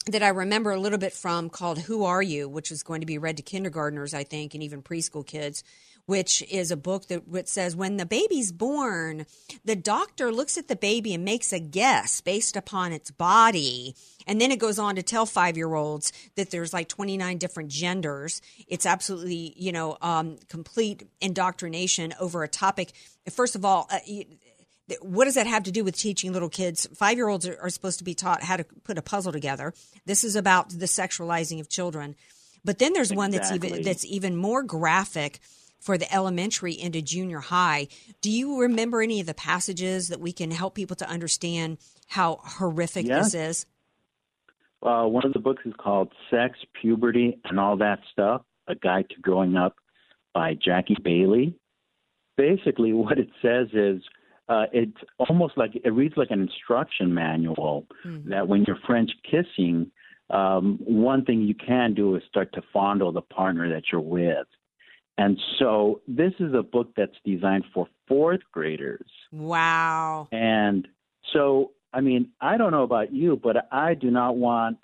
that I remember a little bit from called "Who Are You," which is going to be read to kindergartners, I think, and even preschool kids. Which is a book that which says when the baby's born, the doctor looks at the baby and makes a guess based upon its body. And then it goes on to tell five year olds that there's like 29 different genders. It's absolutely, you know, um, complete indoctrination over a topic. First of all, uh, what does that have to do with teaching little kids? Five year olds are, are, supposed to be taught how to put a puzzle together. This is about the sexualizing of children. But then there's exactly. one that's even that's even more graphic for the elementary into junior high. Do you remember any of the passages that we can help people to understand how horrific yeah. this is? Uh, one of the books is called Sex, Puberty, and All That Stuff A Guide to Growing Up by Jacqui Bailey. Basically, what it says is uh, it's almost like it reads like an instruction manual mm-hmm. that when you're French kissing, um, one thing you can do is start to fondle the partner that you're with. And so this is a book that's designed for fourth graders. Wow. And so, I mean, I don't know about you, but I do not want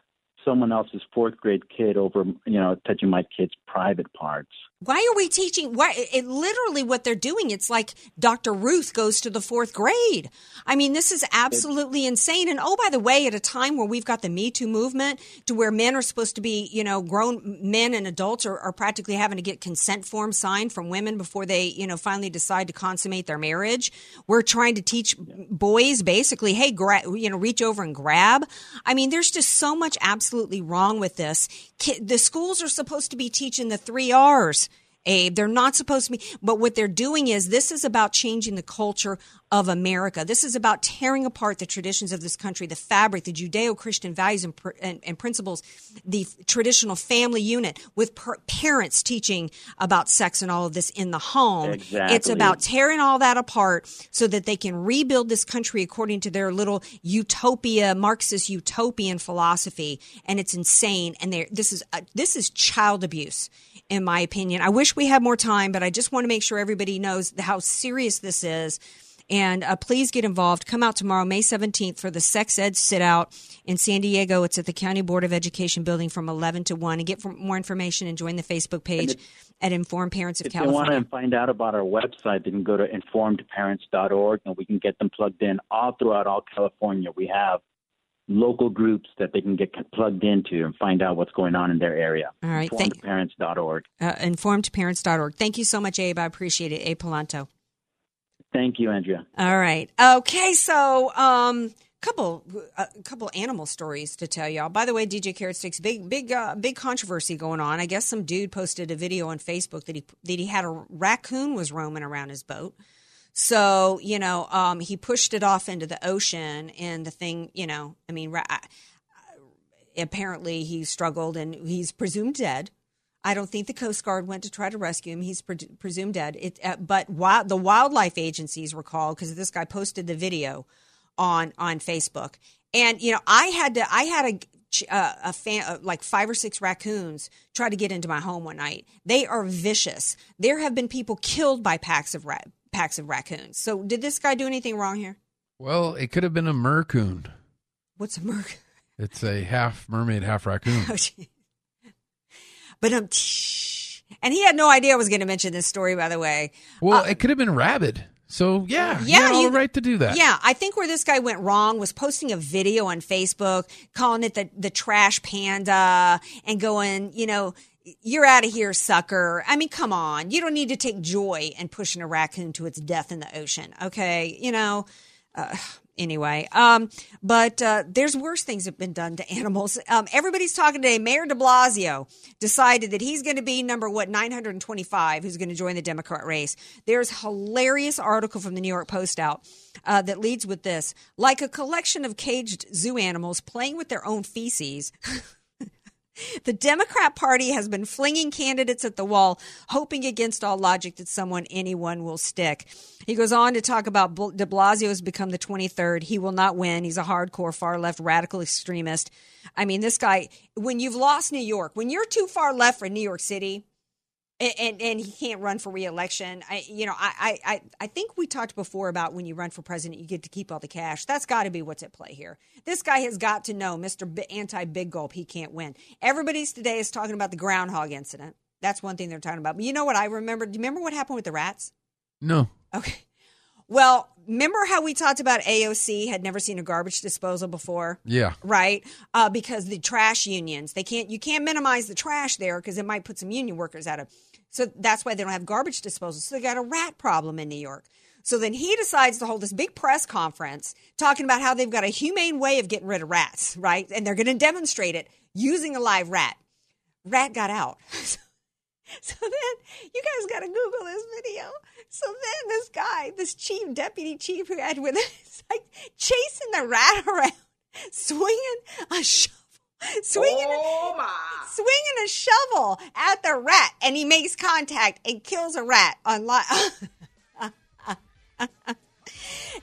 someone else's fourth grade kid over, you know, touching my kid's private parts. Why are we teaching? Why it literally what they're doing? It's like Dr. Ruth goes to the fourth grade. I mean, this is absolutely insane. And oh, by the way, at a time where we've got the Me Too movement, to where men are supposed to be, you know, grown men and adults are, are practically having to get consent forms signed from women before they, you know, finally decide to consummate their marriage. We're trying to teach boys basically, hey, gra- you know, reach over and grab. I mean, there's just so much absolutely wrong with this. The schools are supposed to be teaching the three R's. Abe. They're not supposed to be, but what they're doing is this is about changing the culture of America. This is about tearing apart the traditions of this country, the fabric, the Judeo Christian values and, and, and, principles, the traditional family unit with per- parents teaching about sex and all of this in the home. Exactly. It's about tearing all that apart so that they can rebuild this country according to their little utopia, Marxist utopian philosophy. And it's insane. And this is, uh, this is child abuse in my opinion. I wish we had more time, but I just want to make sure everybody knows how serious this is. And uh, please get involved. Come out tomorrow, May 17th, for the Sex Ed Sit Out in San Diego. It's at the County Board of Education building from 11 to 1. And get more information and join the Facebook page at Informed Parents of if California. If they want to find out about our website, they can go to informedparents.org and we can get them plugged in all throughout all California. We have local groups that they can get plugged into and find out what's going on in their area. All right. Informedparents.org. Uh, informedparents.org. Thank you so much, Abe. I appreciate it. Abe Polanto. Thank you, Andrea. All right. Okay. So, um, couple a uh, couple animal stories to tell y'all. By the way, DJ Carrot Sticks, big big uh, big controversy going on. I guess some dude posted a video on Facebook that he that he had a raccoon was roaming around his boat. So, you know, um, he pushed it off into the ocean, and the thing, you know, I mean, ra- apparently he struggled and he's presumed dead. I don't think the Coast Guard went to try to rescue him. He's pre- presumed dead. It, uh, but the wildlife agencies were called because this guy posted the video on on Facebook, and you know, I had to, I had a uh, a fan, uh, like five or six raccoons try to get into my home one night. They are vicious. There have been people killed by packs of rat, packs of raccoons. So did this guy do anything wrong here? Well, it could have been a mercoon. What's a merc? It's a half mermaid, half raccoon. Oh, but um, and he had no idea I was going to mention this story. By the way, well, uh, it could have been rabid. So yeah, yeah, you all right to do that. Yeah, I think where this guy went wrong was posting a video on Facebook, calling it the the trash panda, and going, you know, you're out of here, sucker. I mean, come on. You don't need to take joy in pushing a raccoon to its death in the ocean. Okay. You know, uh, anyway. Um, but uh, there's worse things that have been done to animals. Um, everybody's talking today. Mayor de Blasio decided that he's going to be number, what, 925, who's going to join the Democrat race. There's hilarious article from the New York Post out uh, that leads with this. Like a collection of caged zoo animals playing with their own feces. The Democrat Party has been flinging candidates at the wall, hoping against all logic that someone, anyone will stick. He goes on to talk about de Blasio has become the 23rd. He will not win. He's a hardcore far left radical extremist. I mean, this guy, when you've lost New York, when you're too far left for New York City, and, and, and he can't run for reelection. I, you know, I, I, I think we talked before about when you run for president, you get to keep all the cash. That's got to be what's at play here. This guy has got to know, Mister Anti Big Gulp, he can't win. Everybody's today is talking about the groundhog incident. That's one thing they're talking about. But you know what I remember? Do you remember what happened with the rats? No. Okay. Well, remember how we talked about AOC had never seen a garbage disposal before? Yeah. Right? Uh, because the trash unions, they can't, you can't minimize the trash there because it might put some union workers out of. So that's why they don't have garbage disposal. So they got a rat problem in New York. So then he decides to hold this big press conference talking about how they've got a humane way of getting rid of rats, right? And they're going to demonstrate it using a live rat. Rat got out. So then you guys got to Google this video. So then this guy, this chief, deputy chief who had with us, like chasing the rat around, swinging a shovel. Swinging, oh a, swinging a shovel at the rat, and he makes contact and kills a rat on live.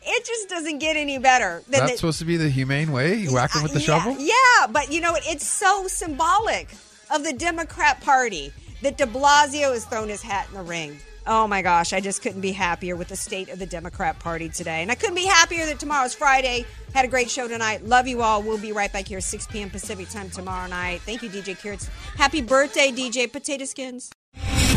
it just doesn't get any better. Than That's the, supposed to be the humane way. You whack him with the yeah, shovel. Yeah, but you know it's so symbolic of the Democrat Party that de Blasio has thrown his hat in the ring. Oh my gosh, I just couldn't be happier with the state of the Democrat Party today. And I couldn't be happier that tomorrow's Friday. Had a great show tonight. Love you all. We'll be right back here 6 p.m. Pacific time tomorrow night. Thank you, DJ Kurtz. Happy birthday, DJ Potato Skins.